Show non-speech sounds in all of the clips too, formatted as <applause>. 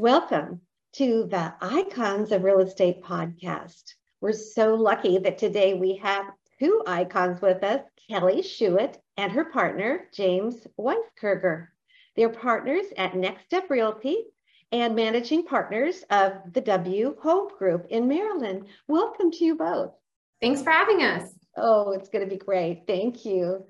Welcome to the Icons of Real Estate podcast. We're so lucky that today we have two icons with us Kelly Schuit and her partner, James Weiskerger. They're partners at Next Step Realty and managing partners of the W Home Group in Maryland. Welcome to you both. Thanks for having us. Oh, it's going to be great. Thank you.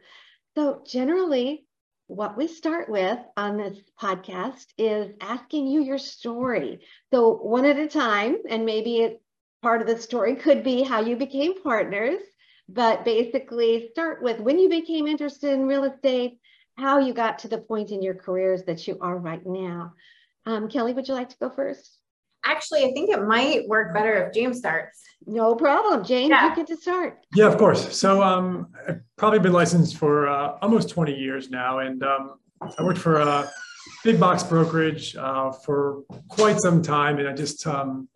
So, generally, what we start with on this podcast is asking you your story. So, one at a time, and maybe it, part of the story could be how you became partners, but basically start with when you became interested in real estate, how you got to the point in your careers that you are right now. Um, Kelly, would you like to go first? Actually, I think it might work better if James starts. No problem. James, yeah. you get to start. Yeah, of course. So um, I've probably been licensed for uh, almost 20 years now. And um, I worked for a big box brokerage uh, for quite some time. And I just, um,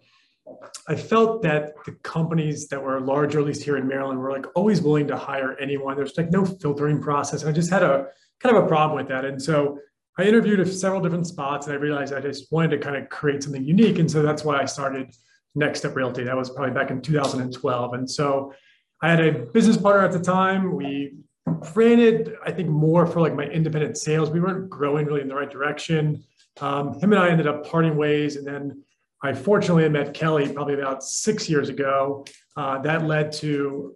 I felt that the companies that were larger, at least here in Maryland, were like always willing to hire anyone. There's like no filtering process. And I just had a kind of a problem with that. And so I interviewed at several different spots and I realized I just wanted to kind of create something unique. And so that's why I started Next Step Realty. That was probably back in 2012. And so I had a business partner at the time. We ran it, I think, more for like my independent sales. We weren't growing really in the right direction. Um, him and I ended up parting ways. And then I fortunately met Kelly probably about six years ago. Uh, that led to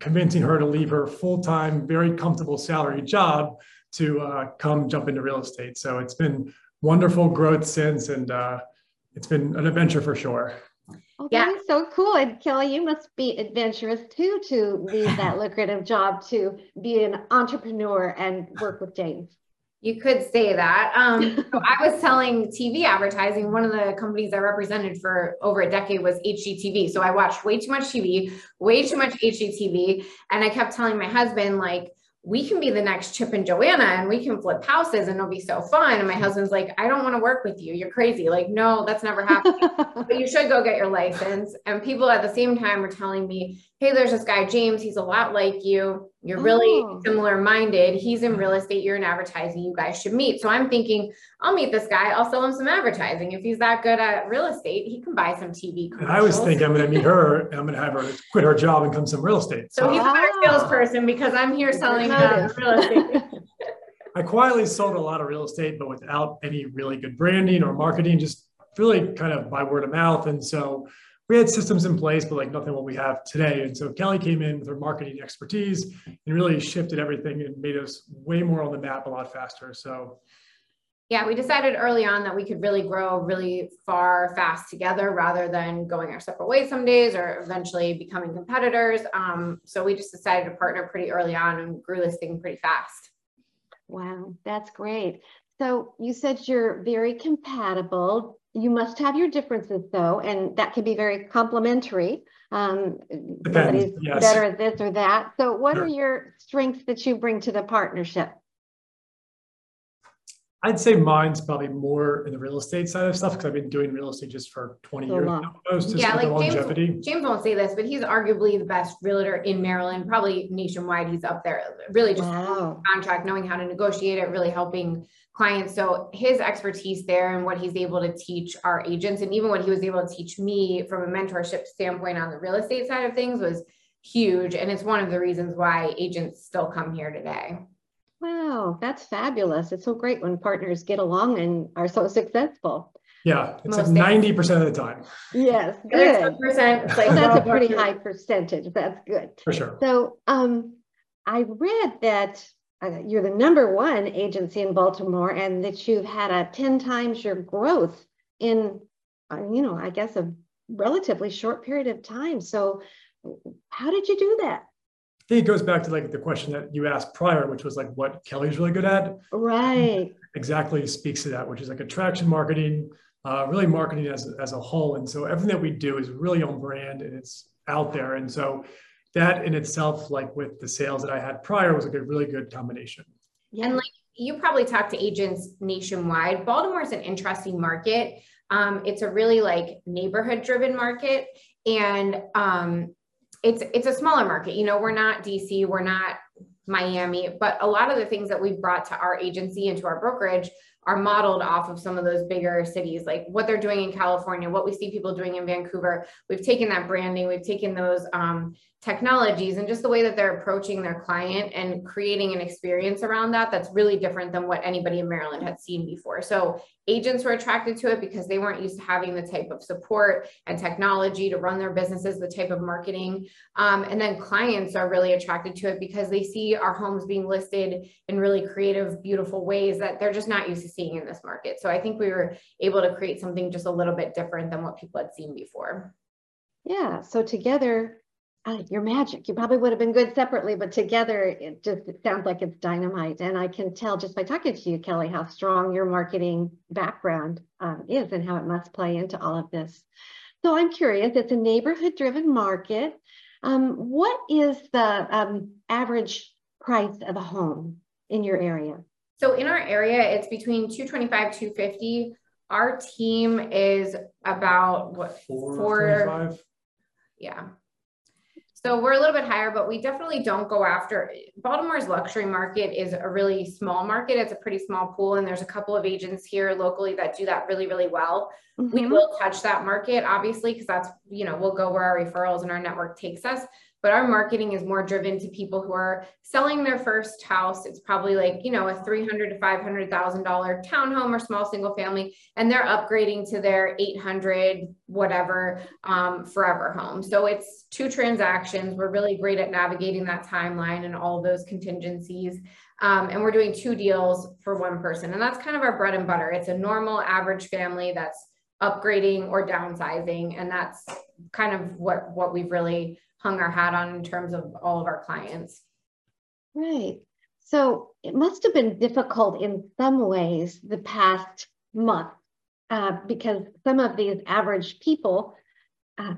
convincing her to leave her full time, very comfortable salary job to uh, come jump into real estate. So it's been wonderful growth since, and uh, it's been an adventure for sure. Oh, yeah, so cool. And Kelly, you must be adventurous too to leave that lucrative job to be an entrepreneur and work with James. You could say that. Um, so I was selling TV advertising. One of the companies I represented for over a decade was HGTV. So I watched way too much TV, way too much HGTV. And I kept telling my husband, like, we can be the next Chip and Joanna and we can flip houses and it'll be so fun. And my mm-hmm. husband's like, I don't want to work with you. You're crazy. Like, no, that's never happened. <laughs> but you should go get your license. And people at the same time were telling me, hey, there's this guy, James. He's a lot like you. You're really oh. similar minded. He's in real estate, you're in advertising. You guys should meet. So I'm thinking, I'll meet this guy. I'll sell him some advertising. If he's that good at real estate, he can buy some TV. I was thinking I'm going to meet her. And I'm going to have her quit her job and come some real estate. So, so he's a better salesperson because I'm here selling uh, real estate. <laughs> I quietly sold a lot of real estate, but without any really good branding or marketing, just really kind of by word of mouth. And so we had systems in place, but like nothing what we have today. And so Kelly came in with her marketing expertise and really shifted everything and made us way more on the map a lot faster. So yeah, we decided early on that we could really grow really far fast together rather than going our separate ways some days or eventually becoming competitors. Um, so we just decided to partner pretty early on and grew this thing pretty fast. Wow, that's great. So you said you're very compatible you must have your differences though, and that can be very complementary. Um, somebody's yes. better at this or that. So, what sure. are your strengths that you bring to the partnership? I'd say mine's probably more in the real estate side of stuff because I've been doing real estate just for 20 so years almost. Yeah, like James, James won't say this, but he's arguably the best realtor in Maryland, probably nationwide. He's up there, really just wow. contract, knowing how to negotiate it, really helping clients. So his expertise there and what he's able to teach our agents, and even what he was able to teach me from a mentorship standpoint on the real estate side of things was huge. And it's one of the reasons why agents still come here today. Wow, that's fabulous. It's so great when partners get along and are so successful. Yeah, it's Most like 90% of the time. Yes, good. Percent, like, that's a pretty <laughs> high percentage. That's good. For sure. So um, I read that uh, you're the number one agency in Baltimore and that you've had a 10 times your growth in, uh, you know, I guess a relatively short period of time. So how did you do that? Think it goes back to like the question that you asked prior, which was like what Kelly's really good at. Right. Exactly speaks to that, which is like attraction marketing, uh, really marketing as, as a whole. And so everything that we do is really on brand and it's out there. And so that in itself, like with the sales that I had prior, was like a really good combination. Yeah. And like you probably talk to agents nationwide. Baltimore is an interesting market. Um, it's a really like neighborhood driven market. And um, it's it's a smaller market. You know, we're not DC, we're not Miami, but a lot of the things that we've brought to our agency and to our brokerage are modeled off of some of those bigger cities, like what they're doing in California, what we see people doing in Vancouver. We've taken that branding, we've taken those um, technologies and just the way that they're approaching their client and creating an experience around that that's really different than what anybody in Maryland had seen before. So agents were attracted to it because they weren't used to having the type of support and technology to run their businesses, the type of marketing. Um, and then clients are really attracted to it because they see our homes being listed in really creative, beautiful ways that they're just not used to seeing in this market. So I think we were able to create something just a little bit different than what people had seen before. Yeah. So together uh, you're magic. You probably would have been good separately, but together it just it sounds like it's dynamite. And I can tell just by talking to you, Kelly, how strong your marketing background um, is and how it must play into all of this. So I'm curious, it's a neighborhood driven market. Um, what is the um, average price of a home in your area? So in our area, it's between 225, 250. Our team is about what four, four yeah so we're a little bit higher, but we definitely don't go after Baltimore's luxury market is a really small market. It's a pretty small pool, and there's a couple of agents here locally that do that really, really well. Mm-hmm. We will touch that market, obviously, because that's you know we'll go where our referrals and our network takes us but our marketing is more driven to people who are selling their first house. It's probably like, you know, a 300 to $500,000 townhome or small single family, and they're upgrading to their 800, whatever, um, forever home. So it's two transactions. We're really great at navigating that timeline and all those contingencies. Um, and we're doing two deals for one person. And that's kind of our bread and butter. It's a normal average family that's upgrading or downsizing. And that's kind of what, what we've really hung our hat on in terms of all of our clients. Right. So it must have been difficult in some ways the past month uh, because some of these average people uh,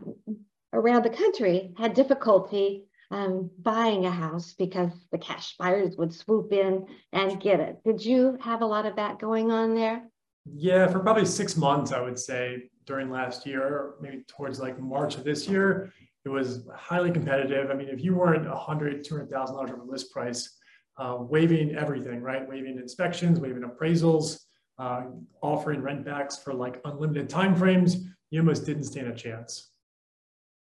around the country had difficulty um, buying a house because the cash buyers would swoop in and get it. Did you have a lot of that going on there? Yeah, for probably six months, I would say during last year, maybe towards like March of this year, it was highly competitive. I mean, if you weren't a hundred, two hundred thousand dollars over list price, uh, waiving everything, right? Waiving inspections, waiving appraisals, uh, offering rent backs for like unlimited timeframes, you almost didn't stand a chance.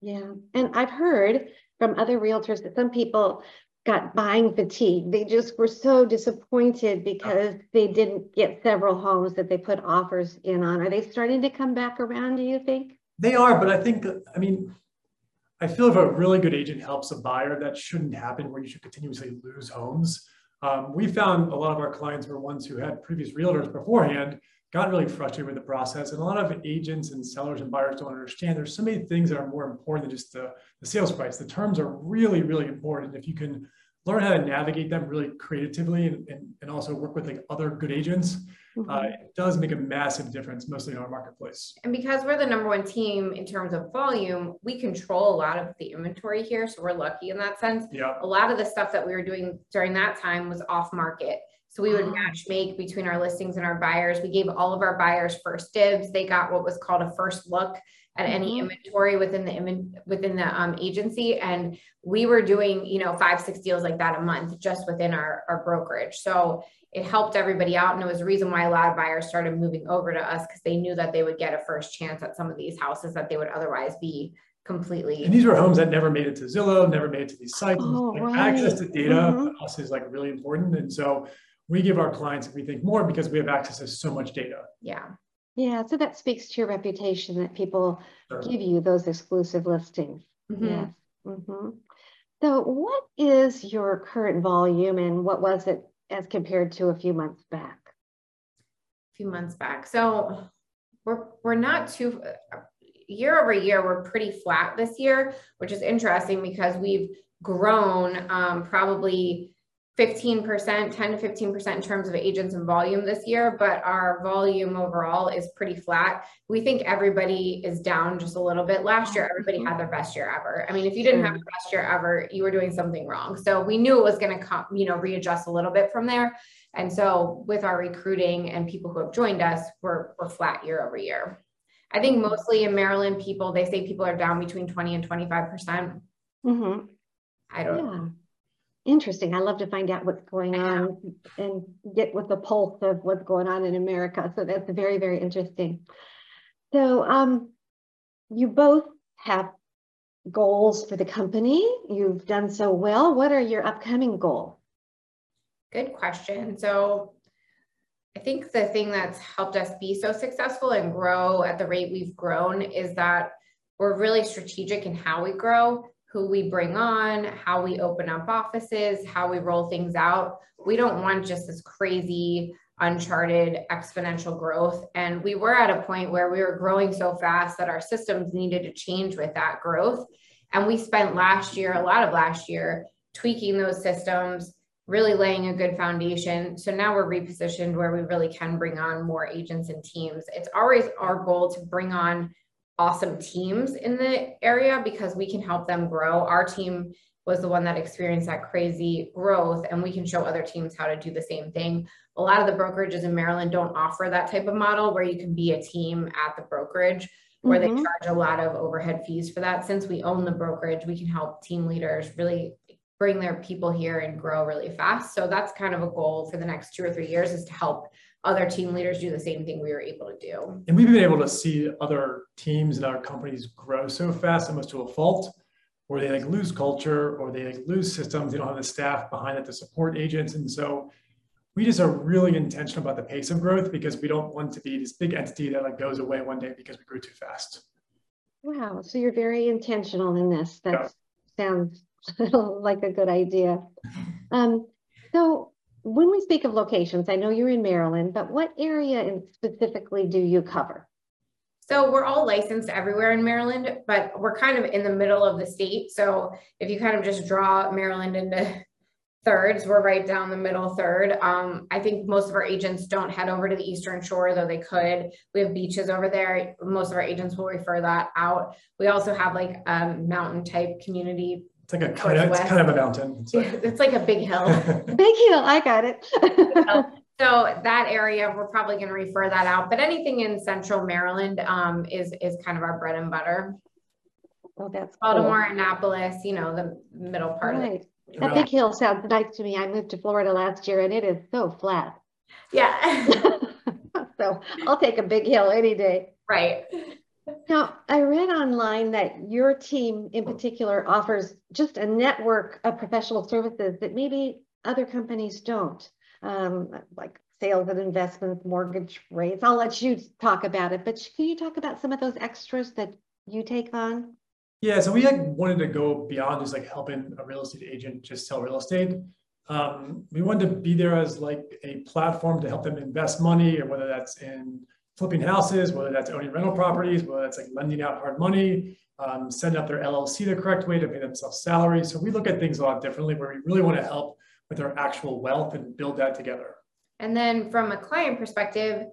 Yeah, and I've heard from other realtors that some people got buying fatigue. They just were so disappointed because they didn't get several homes that they put offers in on. Are they starting to come back around, do you think? They are, but I think, I mean, I feel if a really good agent helps a buyer, that shouldn't happen where you should continuously lose homes. Um, we found a lot of our clients were ones who had previous realtors beforehand, got really frustrated with the process. And a lot of agents and sellers and buyers don't understand there's so many things that are more important than just the, the sales price. The terms are really, really important. If you can learn how to navigate them really creatively and, and, and also work with like other good agents, mm-hmm. uh, it does make a massive difference, mostly in our marketplace. And because we're the number one team in terms of volume, we control a lot of the inventory here. So we're lucky in that sense. Yeah. A lot of the stuff that we were doing during that time was off market. So we would ah. match make between our listings and our buyers. We gave all of our buyers first dibs. They got what was called a first look at any mm-hmm. inventory within the within the um, agency, and we were doing you know five six deals like that a month just within our our brokerage. So it helped everybody out, and it was a reason why a lot of buyers started moving over to us because they knew that they would get a first chance at some of these houses that they would otherwise be completely. And these were homes that never made it to Zillow, never made it to these sites. Oh, like right. Access to data mm-hmm. us is like really important, and so we give our clients, if we think more, because we have access to so much data. Yeah. Yeah, so that speaks to your reputation that people sure. give you those exclusive listings. Mm-hmm. Yes. Mm-hmm. So, what is your current volume and what was it as compared to a few months back? A few months back. So, we're, we're not too, year over year, we're pretty flat this year, which is interesting because we've grown um, probably 15%, 10 to 15% in terms of agents and volume this year, but our volume overall is pretty flat. We think everybody is down just a little bit. Last year, everybody had their best year ever. I mean, if you didn't have the best year ever, you were doing something wrong. So we knew it was going to come, you know, readjust a little bit from there. And so with our recruiting and people who have joined us, we're, we're flat year over year. I think mostly in Maryland, people, they say people are down between 20 and 25%. percent mm-hmm. I don't yeah. know interesting. I love to find out what's going on and get with the pulse of what's going on in America. So that's very, very interesting. So um, you both have goals for the company. You've done so well. What are your upcoming goals? Good question. So I think the thing that's helped us be so successful and grow at the rate we've grown is that we're really strategic in how we grow who we bring on, how we open up offices, how we roll things out. We don't want just this crazy, uncharted exponential growth. And we were at a point where we were growing so fast that our systems needed to change with that growth. And we spent last year, a lot of last year, tweaking those systems, really laying a good foundation. So now we're repositioned where we really can bring on more agents and teams. It's always our goal to bring on awesome teams in the area because we can help them grow. Our team was the one that experienced that crazy growth, and we can show other teams how to do the same thing. A lot of the brokerages in Maryland don't offer that type of model where you can be a team at the brokerage where mm-hmm. they charge a lot of overhead fees for that. Since we own the brokerage, we can help team leaders really bring their people here and grow really fast. So that's kind of a goal for the next two or three years is to help other team leaders do the same thing we were able to do. And we've been able to see other teams and other companies grow so fast, almost to a fault, where they like lose culture or they like lose systems. They don't have the staff behind it to support agents. And so we just are really intentional about the pace of growth because we don't want to be this big entity that like goes away one day because we grew too fast. Wow. So you're very intentional in this. That yeah. sounds <laughs> like a good idea. Um, so when we speak of locations, I know you're in Maryland, but what area specifically do you cover? So we're all licensed everywhere in Maryland, but we're kind of in the middle of the state. So if you kind of just draw Maryland into thirds, we're right down the middle third. Um, I think most of our agents don't head over to the Eastern Shore, though they could. We have beaches over there. Most of our agents will refer that out. We also have like a mountain type community it's like a kind of, it's kind of a mountain. It's like, it's like a big hill. <laughs> big hill, I got it. so <laughs> that area, we're probably going to refer that out. But anything in Central Maryland um, is is kind of our bread and butter. Oh, that's Baltimore, cool. Annapolis, you know, the middle part right. of it. That big hill sounds nice to me. I moved to Florida last year and it is so flat. Yeah. <laughs> so I'll take a big hill any day. Right. Now, I read online that your team in particular offers just a network of professional services that maybe other companies don't, um, like sales and investments, mortgage rates. I'll let you talk about it, but can you talk about some of those extras that you take on? Yeah, so we like wanted to go beyond just like helping a real estate agent just sell real estate. Um, we wanted to be there as like a platform to help them invest money, or whether that's in flipping houses, whether that's owning rental properties, whether that's like lending out hard money, um, setting up their LLC the correct way to pay themselves salary. So we look at things a lot differently where we really want to help with their actual wealth and build that together. And then from a client perspective,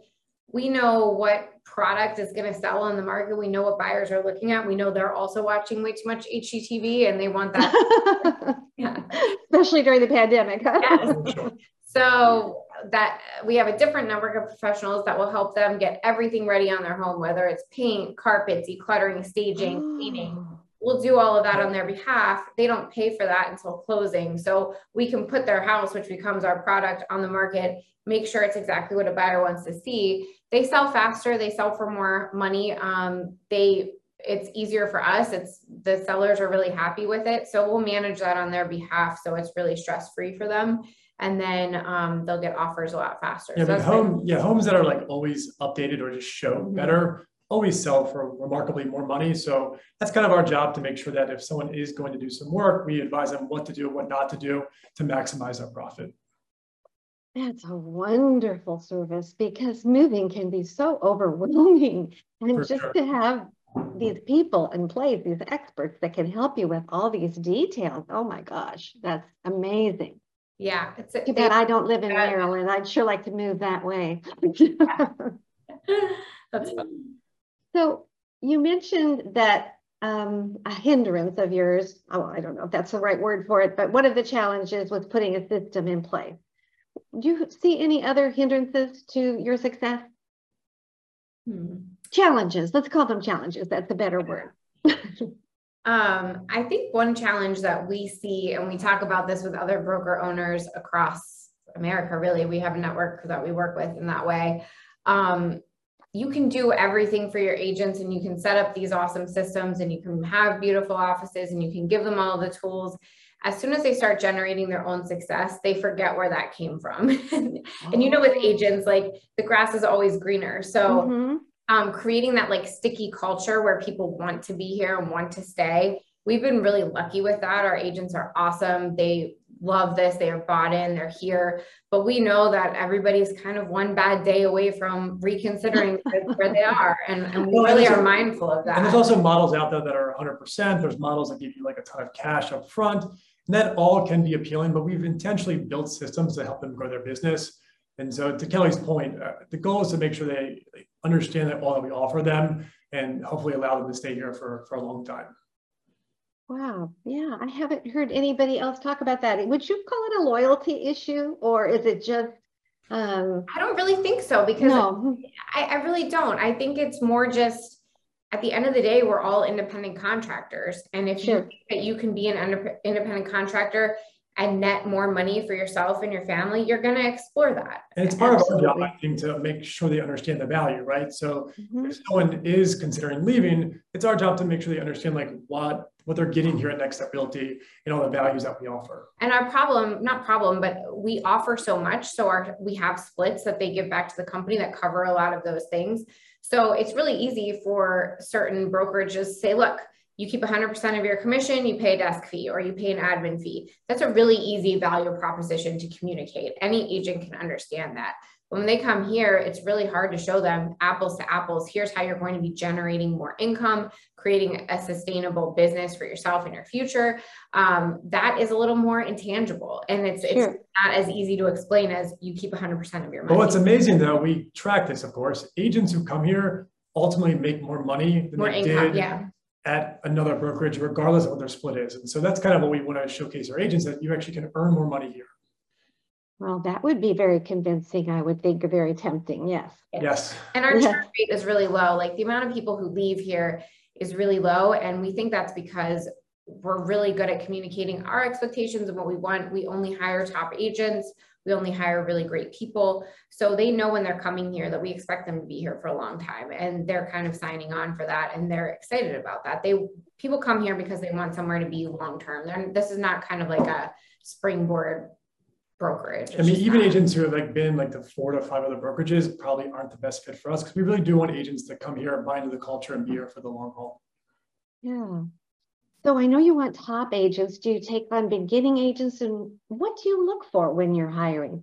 we know what product is going to sell on the market. We know what buyers are looking at. We know they're also watching way too much HGTV and they want that. <laughs> yeah. Especially during the pandemic. Yes. <laughs> So that we have a different network of professionals that will help them get everything ready on their home, whether it's paint, carpet, decluttering, staging, oh. cleaning. We'll do all of that on their behalf. They don't pay for that until closing. So we can put their house, which becomes our product, on the market, make sure it's exactly what a buyer wants to see. They sell faster, they sell for more money. Um, they it's easier for us. It's the sellers are really happy with it. So we'll manage that on their behalf. So it's really stress free for them and then um, they'll get offers a lot faster. Yeah, so but home, yeah, homes that are like always updated or just show mm-hmm. better always sell for remarkably more money. So that's kind of our job to make sure that if someone is going to do some work, we advise them what to do, what not to do to maximize our profit. That's a wonderful service because moving can be so overwhelming. And for just sure. to have these people in place, these experts that can help you with all these details. Oh my gosh, that's amazing. Yeah, it's too bad I don't live in Maryland. I'd sure like to move that way. <laughs> that's fun. So you mentioned that um, a hindrance of yours. Oh, I don't know if that's the right word for it, but one of the challenges was putting a system in place. Do you see any other hindrances to your success? Hmm. Challenges. Let's call them challenges. That's a better word. <laughs> um, I think one challenge that we see, and we talk about this with other broker owners across America, really, we have a network that we work with in that way. Um, you can do everything for your agents and you can set up these awesome systems and you can have beautiful offices and you can give them all the tools as soon as they start generating their own success they forget where that came from <laughs> and, you know with oh. agents like the grass is always greener so mm-hmm. Um, creating that like sticky culture where people want to be here and want to stay we've been really lucky with that our agents are awesome they love this, they are bought in, they're here. But we know that everybody's kind of one bad day away from reconsidering <laughs> where they are. And, and we really are mindful of that. And there's also models out there that are 100%. There's models that give you like a ton of cash up front. And that all can be appealing, but we've intentionally built systems to help them grow their business. And so, to Kelly's point, uh, the goal is to make sure they, they understand that all that we offer them and hopefully allow them to stay here for, for a long time. Wow. Yeah, I haven't heard anybody else talk about that. Would you call it a loyalty issue or is it just um I don't really think so because no. I, I really don't. I think it's more just at the end of the day, we're all independent contractors. And if sure. you that you can be an independent contractor and net more money for yourself and your family, you're going to explore that. And it's part Absolutely. of our job, I think, to make sure they understand the value, right? So mm-hmm. if someone is considering leaving, it's our job to make sure they understand like what what they're getting here at Next Step Realty and all the values that we offer. And our problem, not problem, but we offer so much. So our we have splits that they give back to the company that cover a lot of those things. So it's really easy for certain brokerages to say, look, you keep 100% of your commission, you pay a desk fee or you pay an admin fee. That's a really easy value proposition to communicate. Any agent can understand that. When they come here, it's really hard to show them apples to apples. Here's how you're going to be generating more income, creating a sustainable business for yourself in your future. Um, that is a little more intangible, and it's sure. it's not as easy to explain as you keep 100% of your money. But what's amazing though, we track this, of course. Agents who come here ultimately make more money than more they income, did yeah at another brokerage, regardless of what their split is. And so that's kind of what we want to showcase our agents that you actually can earn more money here. Well, that would be very convincing. I would think very tempting. Yes. Yes. And our churn rate is really low. Like the amount of people who leave here is really low. And we think that's because we're really good at communicating our expectations and what we want. We only hire top agents. We only hire really great people. So they know when they're coming here that we expect them to be here for a long time and they're kind of signing on for that and they're excited about that. They people come here because they want somewhere to be long term. This is not kind of like a springboard brokerage. It's I mean, even not. agents who have like been like the four to five other brokerages probably aren't the best fit for us because we really do want agents to come here, and buy into the culture, and be here for the long haul. Yeah. So I know you want top agents. Do you take on beginning agents and what do you look for when you're hiring?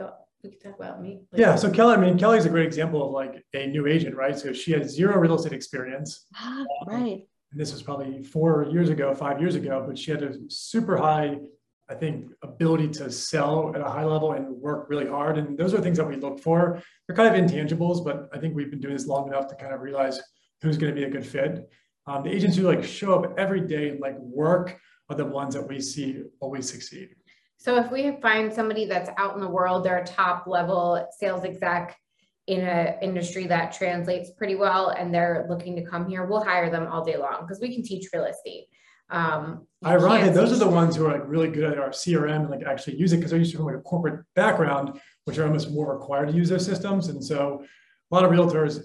So we can talk about me. Yeah. So Kelly, I mean, Kelly's a great example of like a new agent, right? So she had zero real estate experience. Ah, um, right. And this was probably four years ago, five years ago, but she had a super high, I think, ability to sell at a high level and work really hard. And those are things that we look for. They're kind of intangibles, but I think we've been doing this long enough to kind of realize who's going to be a good fit. Um, the agents who like show up every day and like work are the ones that we see always succeed. So if we find somebody that's out in the world, they're a top level sales exec in an industry that translates pretty well and they're looking to come here, we'll hire them all day long because we can teach real estate. Um, Ironically, those are the ones who are like really good at our CRM and like actually use it because they're used to from like a corporate background, which are almost more required to use those systems. And so a lot of realtors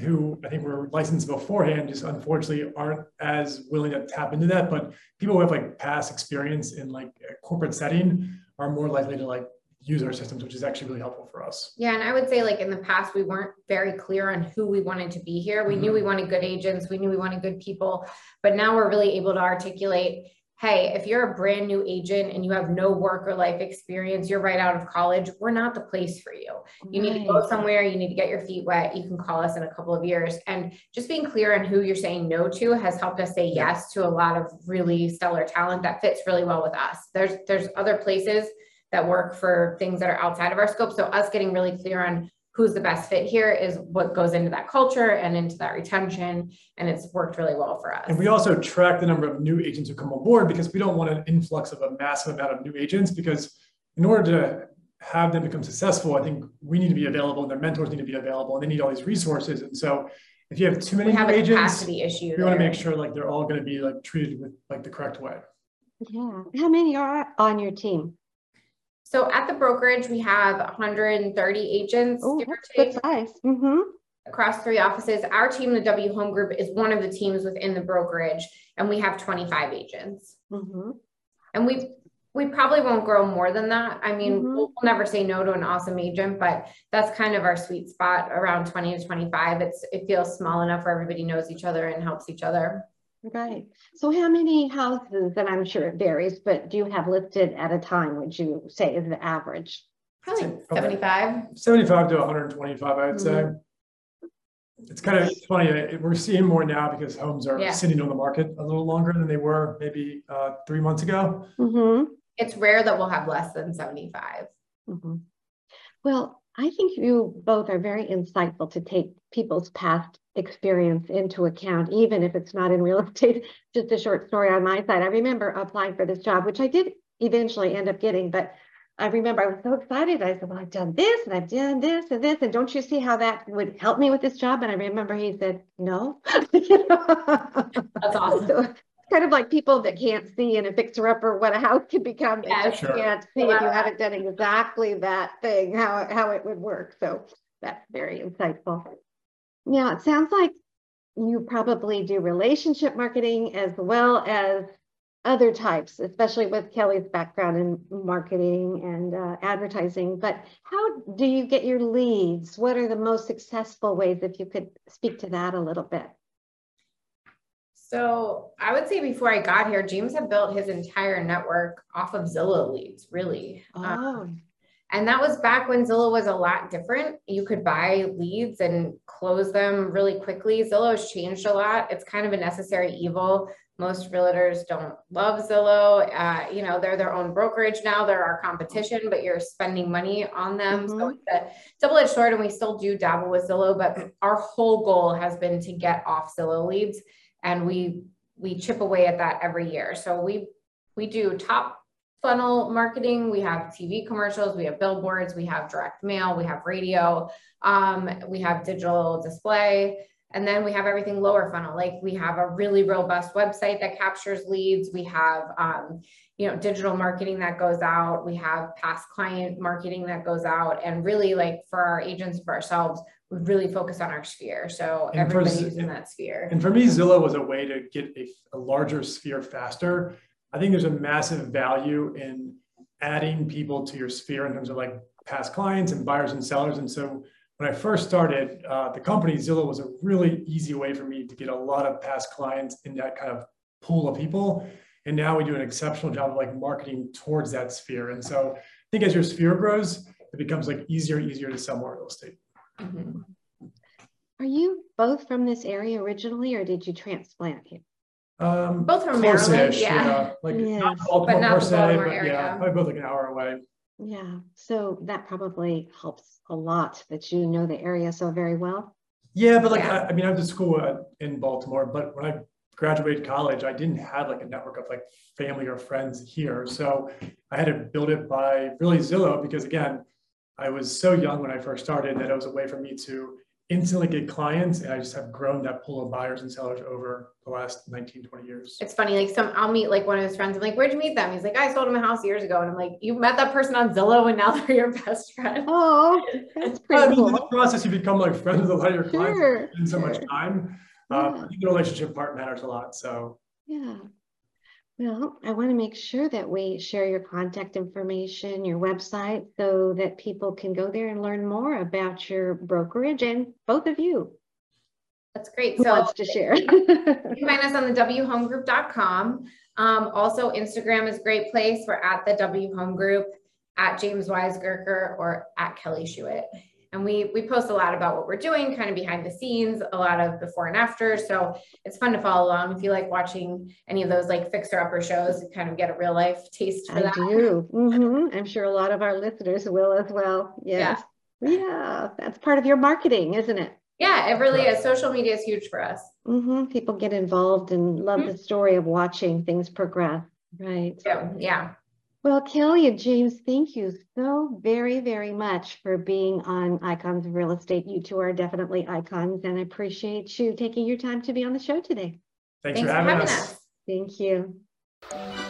who I think were licensed beforehand just unfortunately aren't as willing to tap into that. But people who have like past experience in like a corporate setting are more likely to like use our systems, which is actually really helpful for us. Yeah. And I would say like in the past, we weren't very clear on who we wanted to be here. We mm-hmm. knew we wanted good agents, we knew we wanted good people, but now we're really able to articulate hey, if you're a brand new agent and you have no work or life experience, you're right out of college, we're not the place for you. You right. need to go somewhere, you need to get your feet wet. You can call us in a couple of years. And just being clear on who you're saying no to has helped us say yes to a lot of really stellar talent that fits really well with us. There's there's other places that work for things that are outside of our scope. So us getting really clear on who's the best fit here is what goes into that culture and into that retention. And it's worked really well for us. And we also track the number of new agents who come on board because we don't want an influx of a massive amount of new agents because in order to have them become successful, I think we need to be available and their mentors need to be available and they need all these resources. And so if you have too many we have new agents, capacity issue we want to make sure like they're all going to be like treated with like the correct way. Yeah. How many are on your team? So at the brokerage, we have 130 agents, oh, or take, size. Mm-hmm. across three offices. Our team, the W Home Group, is one of the teams within the brokerage, and we have 25 agents. Mm-hmm. And we we probably won't grow more than that. I mean, mm-hmm. we'll, we'll, never say no to an awesome agent, but that's kind of our sweet spot around 20 to 25. It's it feels small enough where everybody knows each other and helps each other. Right. So how many houses, and I'm sure it varies, but do you have listed at a time, would you say is the average? Probably 75. 75 to 125, I'd say. Mm-hmm. It's kind of funny. We're seeing more now because homes are yeah. sitting on the market a little longer than they were maybe uh, three months ago. Mm-hmm. It's rare that we'll have less than 75. Mm-hmm. Well, I think you both are very insightful to take people's past experience into account, even if it's not in real <laughs> estate. Just a short story on my side. I remember applying for this job, which I did eventually end up getting, but I remember I was so excited. I said, Well, I've done this and I've done this and this. And don't you see how that would help me with this job? And I remember he said, No. <laughs> That's awesome. So, kind of like people that can't see in a fixer upper what a house can become. Yeah, sure. can't see if you haven't done exactly that thing, how, how it would work. So that's very insightful. Now it sounds like you probably do relationship marketing as well as other types, especially with Kelly's background in marketing and uh, advertising. But how do you get your leads? What are the most successful ways, if you could speak to that a little bit? So I would say before I got here, James had built his entire network off of Zillow leads, really. Oh. Um, and that was back when Zillow was a lot different. You could buy leads and close them really quickly. Zillow has changed a lot. It's kind of a necessary evil. Most realtors don't love Zillow. Uh, you know, they're their own brokerage now. They're our competition, but you're spending money on them. Mm-hmm. So it's a double-edged sword, and we still do dabble with Zillow, but our whole goal has been to get off Zillow leads and we we chip away at that every year. So we we do top funnel marketing. We have TV commercials, we have billboards, we have direct mail, we have radio, um, we have digital display, and then we have everything lower funnel. Like we have a really robust website that captures leads. We have um, you know digital marketing that goes out. We have past client marketing that goes out, and really like for our agents for ourselves we really focus on our sphere. So and everybody's for, in that sphere. And for me, Zillow was a way to get a, a larger sphere faster. I think there's a massive value in adding people to your sphere in terms of like past clients and buyers and sellers. And so when I first started uh, the company, Zillow was a really easy way for me to get a lot of past clients in that kind of pool of people. And now we do an exceptional job of like marketing towards that sphere. And so I think as your sphere grows, it becomes like easier and easier to sell more real estate. Mm-hmm. Are you both from this area originally, or did you transplant here? Um, both from Maryland, yeah. yeah. Like yes. not Baltimore but not per se, but area. yeah, probably both like an hour away. Yeah, so that probably helps a lot that you know the area so very well. Yeah, but like yeah. I, I, mean, I went to school uh, in Baltimore, but when I graduated college, I didn't have like a network of like family or friends here, so I had to build it by really Zillow because again, I was so young when I first started that it was a way for me to instantly get clients and I just have grown that pool of buyers and sellers over the last 19, 20 years. It's funny, like some I'll meet like one of his friends. I'm like, where'd you meet them? He's like, I sold him a house years ago. And I'm like, you met that person on Zillow and now <laughs> they're your best friend. Oh, <laughs> that's pretty I mean, cool. In the process, you become like friends with a lot of your clients sure, in so much time. Um, yeah. Um, I think the relationship part matters a lot. So yeah. Well, I want to make sure that we share your contact information, your website, so that people can go there and learn more about your brokerage and both of you. That's great. Who so wants to share? <laughs> you can find us on the whomegroup.com. Um, also, Instagram is a great place. We're at the W Home Group, at James Weiskerger, or at Kelly Schuit. And we we post a lot about what we're doing, kind of behind the scenes, a lot of before and after. So it's fun to follow along. If you like watching any of those like fixer upper shows, you kind of get a real life taste for I that. do. <laughs> hmm I'm sure a lot of our listeners will as well. Yes. Yeah. That's part of your marketing, isn't it? Yeah, it really is. Social media is huge for us. hmm People get involved and love Mhm. the story of watching things progress. Right. So yeah. Well, Kelly and James, thank you so very, very much for being on Icons of Real Estate. You two are definitely icons, and I appreciate you taking your time to be on the show today. Thanks, Thanks for having, us. Thank you.